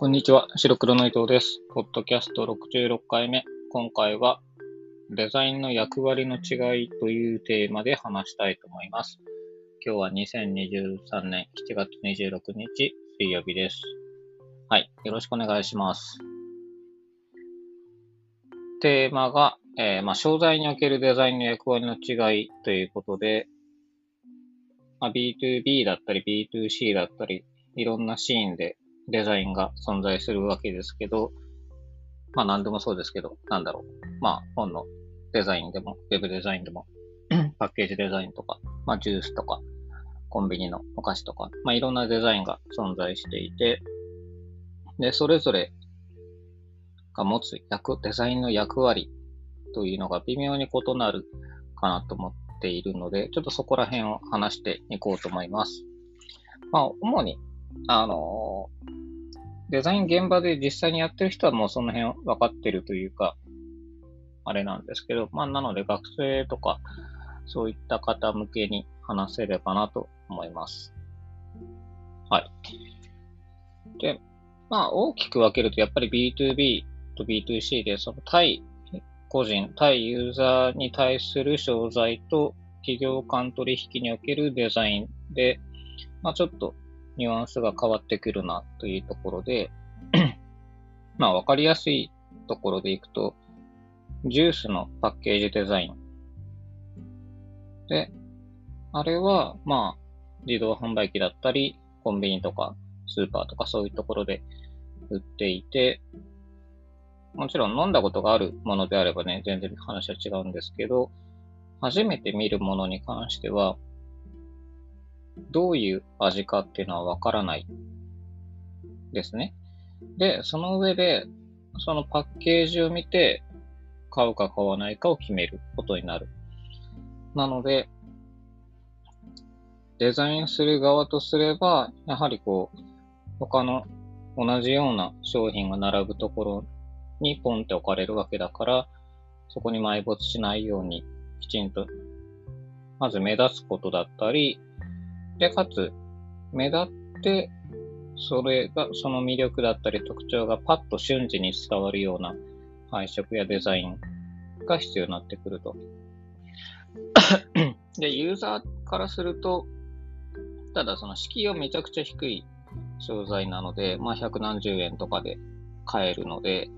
こんにちは、白黒の伊藤です。ポッドキャスト66回目。今回は、デザインの役割の違いというテーマで話したいと思います。今日は2023年7月26日、水曜日です。はい、よろしくお願いします。テーマが、えーまあ、商材におけるデザインの役割の違いということで、まあ、B2B だったり B2C だったり、いろんなシーンでデザインが存在するわけですけど、まあ何でもそうですけど、なんだろう。まあ本のデザインでも、ウェブデザインでも、パッケージデザインとか、まあジュースとか、コンビニのお菓子とか、まあいろんなデザインが存在していて、で、それぞれが持つ役、デザインの役割というのが微妙に異なるかなと思っているので、ちょっとそこら辺を話していこうと思います。まあ主に、あのデザイン現場で実際にやってる人はもうその辺分かってるというか、あれなんですけど、まあなので学生とか、そういった方向けに話せればなと思います。はい。で、まあ大きく分けるとやっぱり B2B と B2C で、その対個人、対ユーザーに対する商材と企業間取引におけるデザインで、まあちょっとニュアンスが変わってくるなというところで、まあわかりやすいところでいくと、ジュースのパッケージデザイン。で、あれは、まあ、自動販売機だったり、コンビニとかスーパーとかそういうところで売っていて、もちろん飲んだことがあるものであればね、全然話は違うんですけど、初めて見るものに関しては、どういう味かっていうのはわからないですね。で、その上で、そのパッケージを見て、買うか買わないかを決めることになる。なので、デザインする側とすれば、やはりこう、他の同じような商品が並ぶところにポンって置かれるわけだから、そこに埋没しないようにきちんと、まず目立つことだったり、で、かつ、目立って、それが、その魅力だったり特徴がパッと瞬時に伝わるような配色やデザインが必要になってくると。で、ユーザーからすると、ただその敷居はめちゃくちゃ低い商材なので、まあ百何十円とかで買えるので、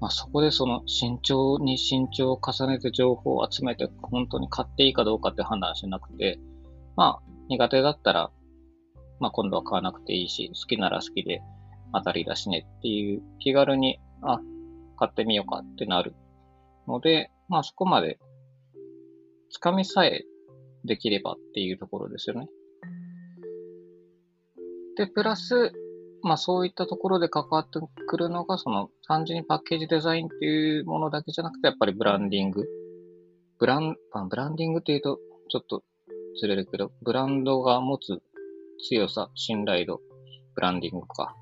まあそこでその慎重に慎重を重ねて情報を集めて本当に買っていいかどうかって判断しなくて、まあ、苦手だったら、まあ今度は買わなくていいし、好きなら好きで当たりだしねっていう気軽に、あ、買ってみようかってなるので、まあそこまで掴みさえできればっていうところですよね。で、プラス、まあそういったところで関わってくるのが、その単純にパッケージデザインっていうものだけじゃなくて、やっぱりブランディング。ブラン、ブランディングっていうと、ちょっとずれるけど、ブランドが持つ強さ、信頼度、ブランディングか。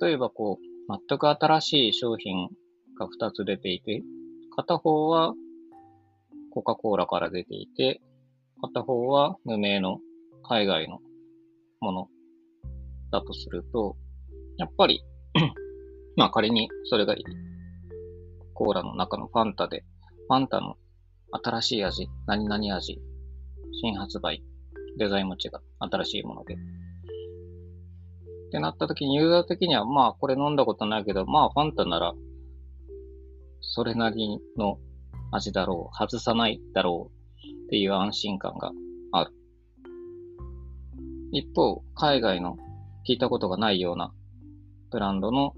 例えばこう、全く新しい商品が2つ出ていて、片方はコカ・コーラから出ていて、片方は無名の海外のものだとすると、やっぱり、まあ仮にそれがコーラの中のファンタで、ファンタの新しい味、何々味、新発売、デザインも違う、新しいもので。ってなった時にユーザー的には、まあこれ飲んだことないけど、まあファンタなら、それなりの味だろう、外さないだろうっていう安心感がある。一方、海外の聞いたことがないようなブランドの、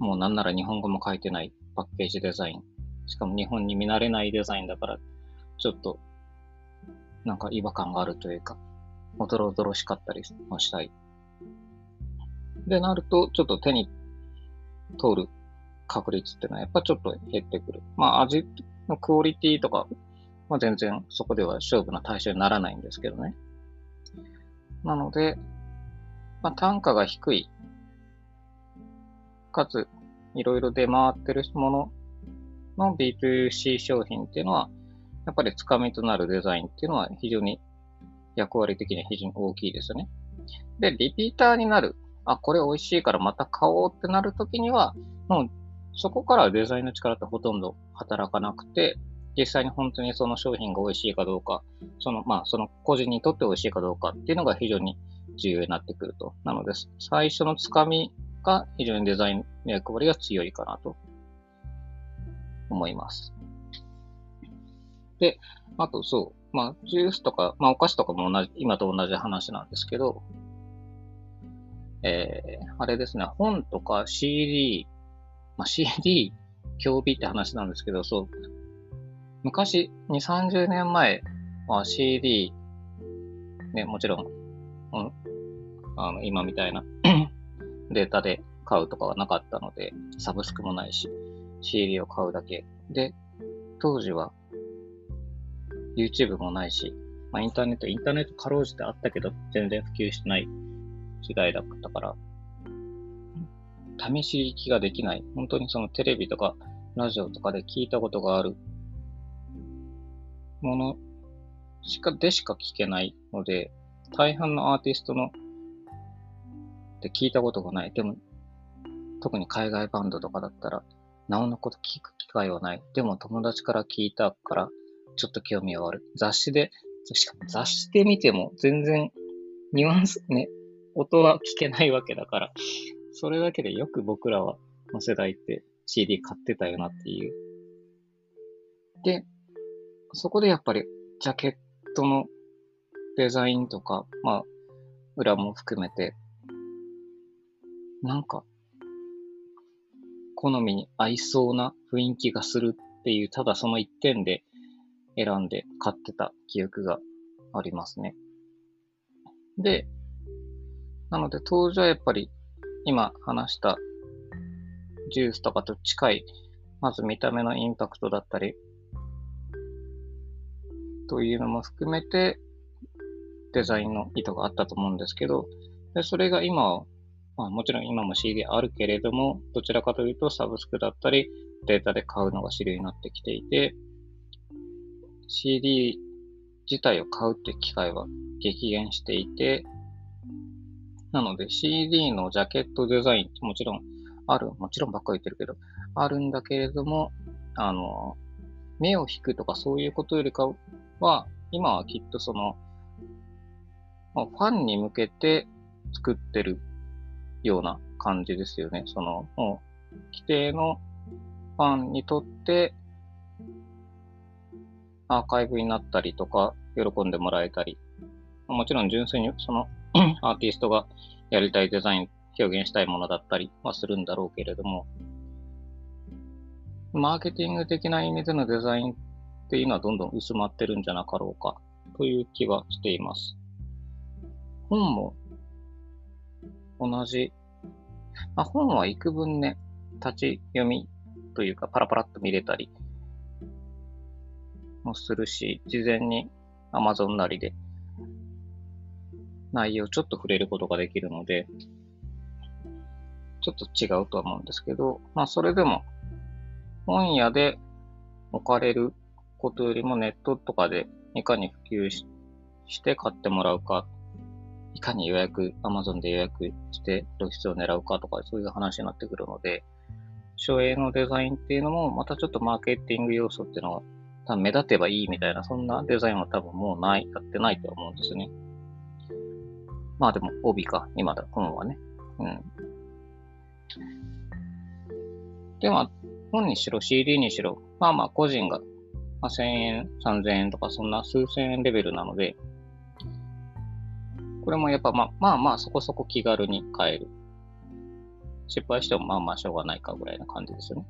もうなんなら日本語も書いてないパッケージデザイン。しかも日本に見慣れないデザインだから、ちょっと、なんか違和感があるというか、おどろおどろしかったりもしたい。で、なると、ちょっと手に通る確率っていうのはやっぱちょっと減ってくる。まあ味のクオリティとか、まあ全然そこでは勝負の対象にならないんですけどね。なので、まあ単価が低い、かついろいろ出回ってるものの B2C 商品っていうのは、やっぱりつかみとなるデザインっていうのは非常に役割的には非常に大きいですよね。で、リピーターになるあ、これ美味しいからまた買おうってなるときには、もうそこからデザインの力ってほとんど働かなくて、実際に本当にその商品が美味しいかどうか、その、まあ、その個人にとって美味しいかどうかっていうのが非常に重要になってくると。なので、最初のつかみが非常にデザインの役割が強いかなと思います。で、あとそう、まあ、ジュースとか、まあ、お菓子とかも同じ、今と同じ話なんですけど、えー、あれですね、本とか CD、まあ、CD、興味って話なんですけど、そう、昔、2、30年前は CD、ね、もちろん、うん、あの、今みたいな データで買うとかはなかったので、サブスクもないし、CD を買うだけ。で、当時は YouTube もないし、まあ、インターネット、インターネットかろうじてあったけど、全然普及してない時代だったから、試し聞きができない。本当にそのテレビとかラジオとかで聞いたことがあるものしか、でしか聞けないので、大半のアーティストのって聞いたことがない。でも、特に海外バンドとかだったら、なおのこと聞く機会はない。でも友達から聞いたから、ちょっと興味はある。雑誌で、しかも雑誌で見ても全然ニュアンス、ね、音は聞けないわけだから、それだけでよく僕らは、の世代って CD 買ってたよなっていう。で、そこでやっぱりジャケットのデザインとか、まあ、裏も含めて、なんか、好みに合いそうな雰囲気がするっていう、ただその一点で選んで買ってた記憶がありますね。で、なので当時はやっぱり今話したジュースとかと近い、まず見た目のインパクトだったり、というのも含めてデザインの意図があったと思うんですけど、でそれが今は、まあ、もちろん今も CD あるけれども、どちらかというとサブスクだったり、データで買うのが主流になってきていて、CD 自体を買うって機会は激減していて、なので CD のジャケットデザインってもちろんある、もちろんばっかり言ってるけど、あるんだけれども、あの、目を引くとかそういうことよりかは、今はきっとその、まあ、ファンに向けて作ってるような感じですよね。その、もう、規定のファンにとって、アーカイブになったりとか、喜んでもらえたり、もちろん純粋にその アーティストがやりたいデザイン、表現したいものだったりはするんだろうけれども、マーケティング的な意味でのデザインっていうのはどんどん薄まってるんじゃなかろうかという気はしています。本も同じ。まあ、本は幾分ね、立ち読みというかパラパラっと見れたりもするし、事前に Amazon なりで内容ちょっと触れることができるので、ちょっと違うとは思うんですけど、まあそれでも本屋で置かれることよりもネットとかでいかに普及しして買ってもらうか、いかに予約、Amazon で予約して露出を狙うかとかそういう話になってくるので、省エのデザインっていうのもまたちょっとマーケティング要素っていうのが多分目立てばいいみたいな、そんなデザインは多分もうない、やってないと思うんですね。まあでも、帯か、今だ、本はね。うん。で、まあ、本にしろ、CD にしろ、まあまあ、個人が、まあ、1000円、3000円とか、そんな数千円レベルなので、これもやっぱ、まあまあまあ、そこそこ気軽に買える。失敗してもまあまあしょうがないかぐらいな感じですよね。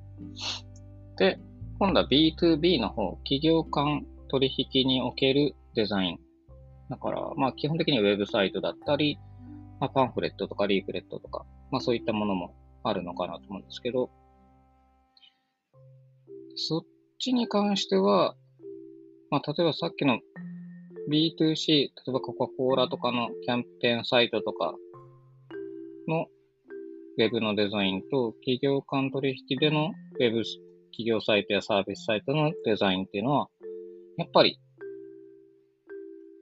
で、今度は B2B の方、企業間取引におけるデザイン。だから、まあ基本的にはウェブサイトだったり、まあ、パンフレットとかリーフレットとか、まあそういったものもあるのかなと思うんですけど、そっちに関しては、まあ例えばさっきの B2C、例えばコカ・コーラとかのキャンペーンサイトとかのウェブのデザインと企業間取引でのウェブ企業サイトやサービスサイトのデザインっていうのは、やっぱり、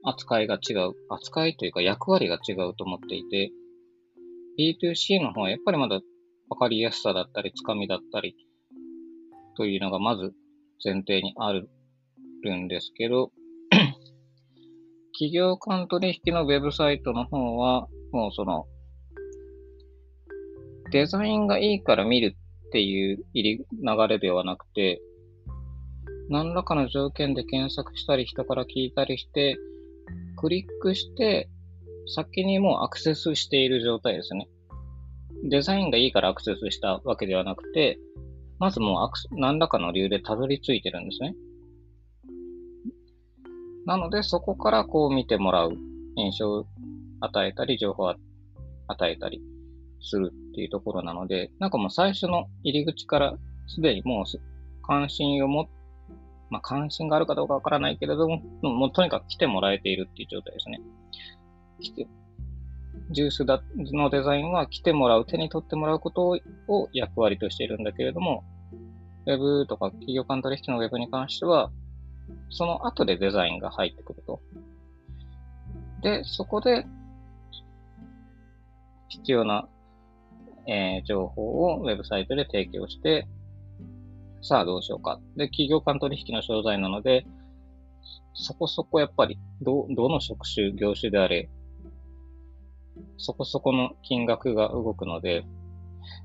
扱いが違う。扱いというか役割が違うと思っていて、B2C の方はやっぱりまだわかりやすさだったり、つかみだったり、というのがまず前提にあるんですけど、企業間取引のウェブサイトの方は、もうその、デザインがいいから見るっていう入り流れではなくて、何らかの条件で検索したり人から聞いたりして、クリックして、先にもうアクセスしている状態ですね。デザインがいいからアクセスしたわけではなくて、まずもうアク何らかの理由でたどり着いてるんですね。なので、そこからこう見てもらう、印象を与えたり、情報を与えたりするっていうところなので、なんかもう最初の入り口からすでにもう関心を持っまあ、関心があるかどうかわからないけれども、もうとにかく来てもらえているっていう状態ですね。来て、ジュースだのデザインは来てもらう、手に取ってもらうことを役割としているんだけれども、ウェブとか企業間取引のウェブに関しては、その後でデザインが入ってくると。で、そこで必要な、えー、情報をウェブサイトで提供して、さあどうしようか。で、企業間取引の商材なので、そこそこやっぱり、ど、どの職種、業種であれ、そこそこの金額が動くので、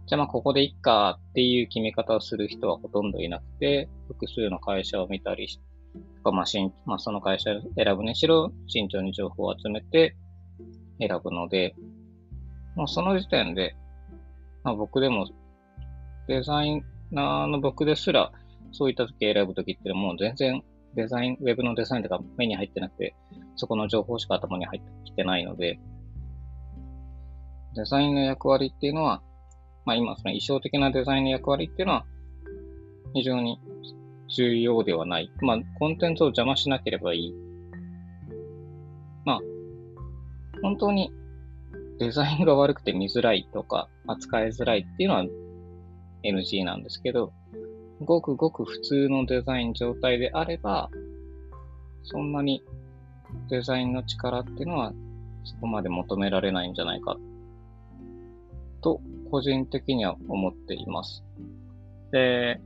じゃあまあここでいっかっていう決め方をする人はほとんどいなくて、複数の会社を見たりし、とかまあしん、まあその会社選ぶにしろ、慎重に情報を集めて選ぶので、もうその時点で、まあ僕でもデザイナーの僕ですら、そういった時選ぶ時ってもう全然デザイン、ウェブのデザインとか目に入ってなくて、そこの情報しか頭に入ってきてないので、デザインの役割っていうのは、まあ今その衣装的なデザインの役割っていうのは、非常に重要ではない。まあコンテンツを邪魔しなければいい。まあ、本当にデザインが悪くて見づらいとか扱いづらいっていうのは NG なんですけど、ごくごく普通のデザイン状態であれば、そんなにデザインの力っていうのはそこまで求められないんじゃないかと個人的には思っています。で、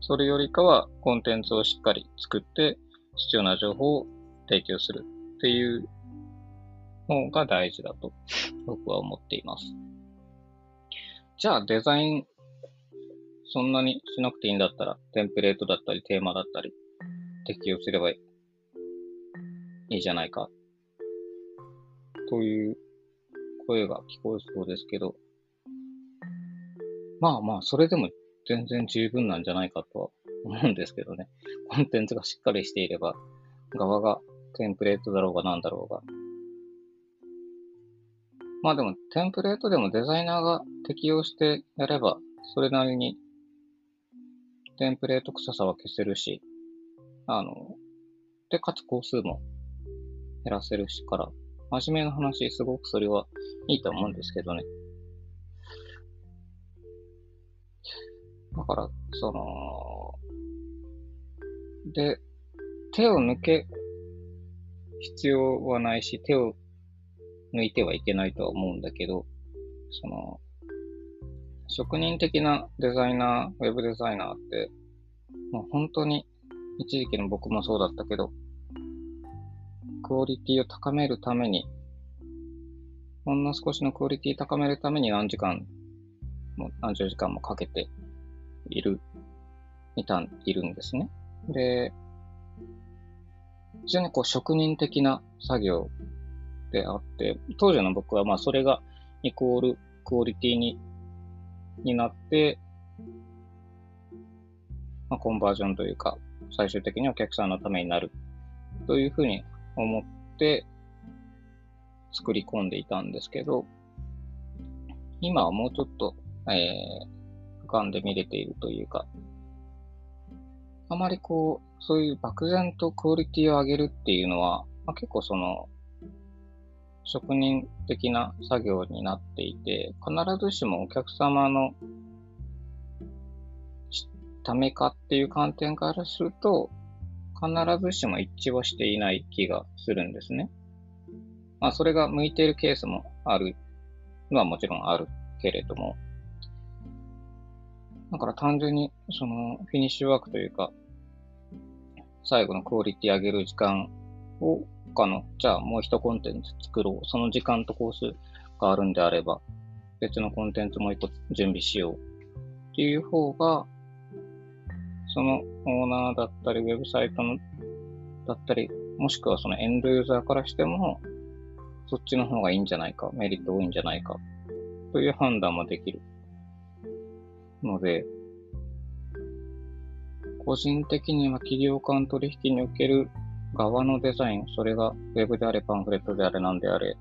それよりかはコンテンツをしっかり作って必要な情報を提供するっていう方が大事だと僕は思っています。じゃあデザインそんなにしなくていいんだったらテンプレートだったりテーマだったり適用すればいいじゃないかという声が聞こえそうですけど、まあまあ、それでも全然十分なんじゃないかとは思うんですけどね。コンテンツがしっかりしていれば、側がテンプレートだろうが何だろうが。まあでも、テンプレートでもデザイナーが適用してやれば、それなりにテンプレート臭さは消せるし、あの、で、かつ工数も減らせるしから、真面目な話、すごくそれはいいと思うんですけどね。だから、その、で、手を抜け、必要はないし、手を抜いてはいけないとは思うんだけど、その、職人的なデザイナー、ウェブデザイナーって、もう本当に、一時期の僕もそうだったけど、クオリティを高めるために、ほんの少しのクオリティ高めるために何時間も何十時間もかけている、いた、いるんですね。で、非常にこう職人的な作業であって、当時の僕はまあそれがイコールクオリティに、になって、まあ、コンバージョンというか、最終的にお客さんのためになるというふうに思って作り込んでいたんですけど、今はもうちょっと、えー、俯瞰で見れているというか、あまりこう、そういう漠然とクオリティを上げるっていうのは、まあ、結構その、職人的な作業になっていて、必ずしもお客様のためかっていう観点からすると、必ずしも一致はしていない気がするんですね。まあ、それが向いているケースもあるのはもちろんあるけれども、だから単純に、その、フィニッシュワークというか、最後のクオリティ上げる時間を、他の、じゃあもう一コンテンツ作ろう。その時間とコースがあるんであれば、別のコンテンツもう一個準備しよう。っていう方が、そのオーナーだったり、ウェブサイトの、だったり、もしくはそのエンドユーザーからしても、そっちの方がいいんじゃないか、メリット多いんじゃないか、という判断もできる。ので、個人的には企業間取引における側のデザイン、それが Web であれ、パンフレットであれ、なんであれ、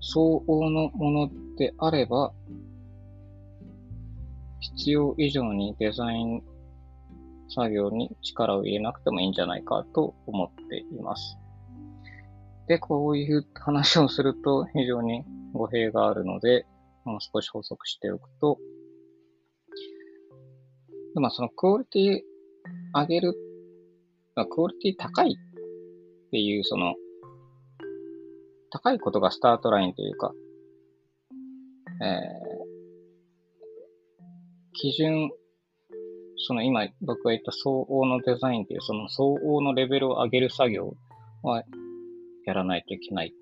相応のものであれば、必要以上にデザイン作業に力を入れなくてもいいんじゃないかと思っています。で、こういう話をすると非常に語弊があるので、もう少し補足しておくと、まあそのクオリティ上げる、まあ、クオリティ高いっていうその、高いことがスタートラインというか、えー、基準、その今僕が言った相応のデザインというその相応のレベルを上げる作業はやらないといけない。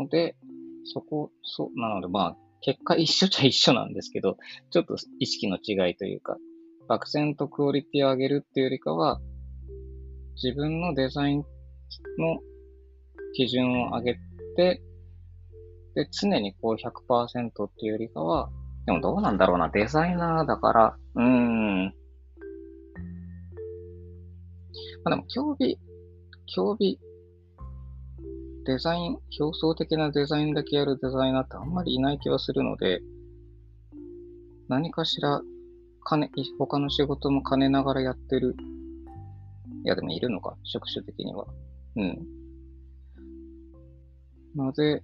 ので、そこ、そう、なのでまあ、結果一緒っちゃ一緒なんですけど、ちょっと意識の違いというか、漠然とクオリティを上げるっていうよりかは、自分のデザインの基準を上げて、で、常にこう100%っていうよりかは、でもどうなんだろうな、デザイナーだから、うーん。まあでも、競技、競技、デザイン、表層的なデザインだけやるデザイナーってあんまりいない気はするので、何かしら、金、他の仕事も兼ねながらやってる。いや、でもいるのか、職種的には。うん。ので、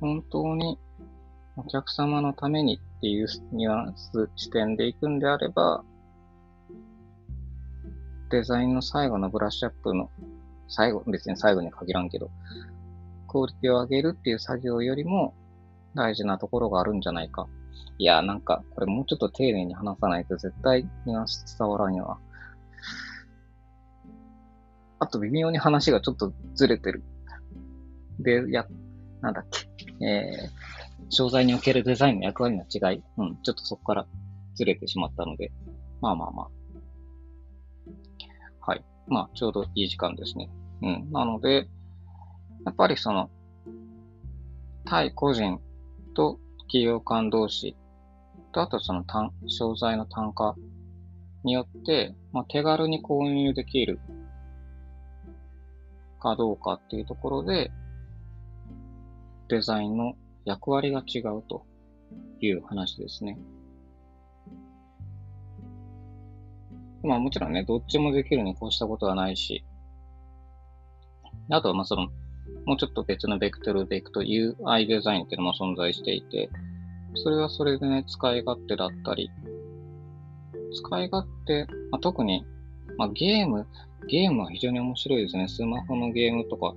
本当にお客様のためにっていうニュアンス視点で行くんであれば、デザインの最後のブラッシュアップの、最後、別に最後に限らんけど、クオリティを上げるっていう作業よりも大事なところがあるんじゃないか。いや、なんか、これもうちょっと丁寧に話さないと絶対ニュアンス伝わらんよな。あと微妙に話がちょっとずれてる。で、や、なんだっけ。えー、商材におけるデザインの役割の違い。うん、ちょっとそこからずれてしまったので。まあまあまあ。はい。まあ、ちょうどいい時間ですね。うん。なので、やっぱりその、対個人と企業間同士と、あとその単、商材の単価によって、まあ、手軽に購入できるかどうかっていうところで、デザインの役割が違うという話ですね。まあもちろんね、どっちもできるに越したことはないし、あとはまあその、もうちょっと別のベクトルでいくと UI デザインっていうのも存在していて、それはそれでね、使い勝手だったり、使い勝手、まあ、特に、まあ、ゲーム、ゲームは非常に面白いですね。スマホのゲームとか、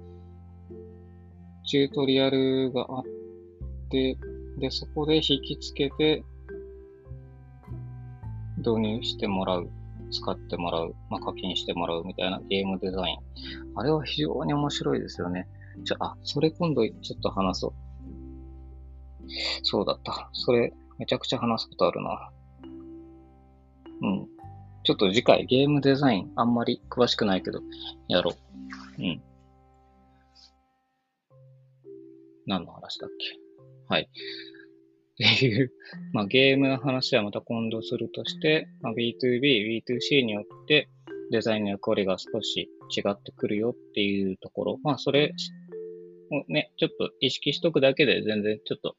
チュートリアルがあって、で、そこで引き付けて、導入してもらう。使ってもらう、まあ、課金してもらうみたいなゲームデザイン。あれは非常に面白いですよね。じゃあ、それ今度ちょっと話そう。そうだった。それ、めちゃくちゃ話すことあるな。うん。ちょっと次回ゲームデザインあんまり詳しくないけど、やろう。うん。何の話だっけ？はい。っていう、まあ、ゲームの話はまた今度するとして、まあ、B2B、B2C によってデザインの役割が少し違ってくるよっていうところ。まあ、それね、ちょっと意識しとくだけで全然ちょっと、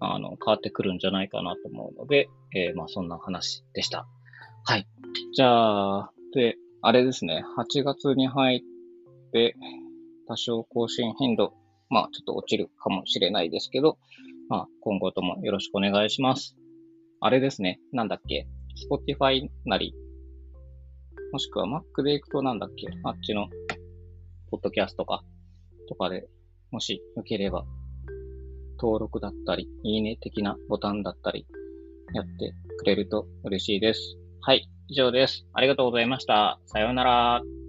あの、変わってくるんじゃないかなと思うので、えー、まあ、そんな話でした。はい。じゃあ、で、あれですね、8月に入って、多少更新頻度、まあ、ちょっと落ちるかもしれないですけど、まあ、今後ともよろしくお願いします。あれですね。なんだっけ ?Spotify なり、もしくは Mac で行くとなんだっけあっちの、ポッドキャストか。とかで、もしよければ、登録だったり、いいね的なボタンだったり、やってくれると嬉しいです。はい、以上です。ありがとうございました。さようなら。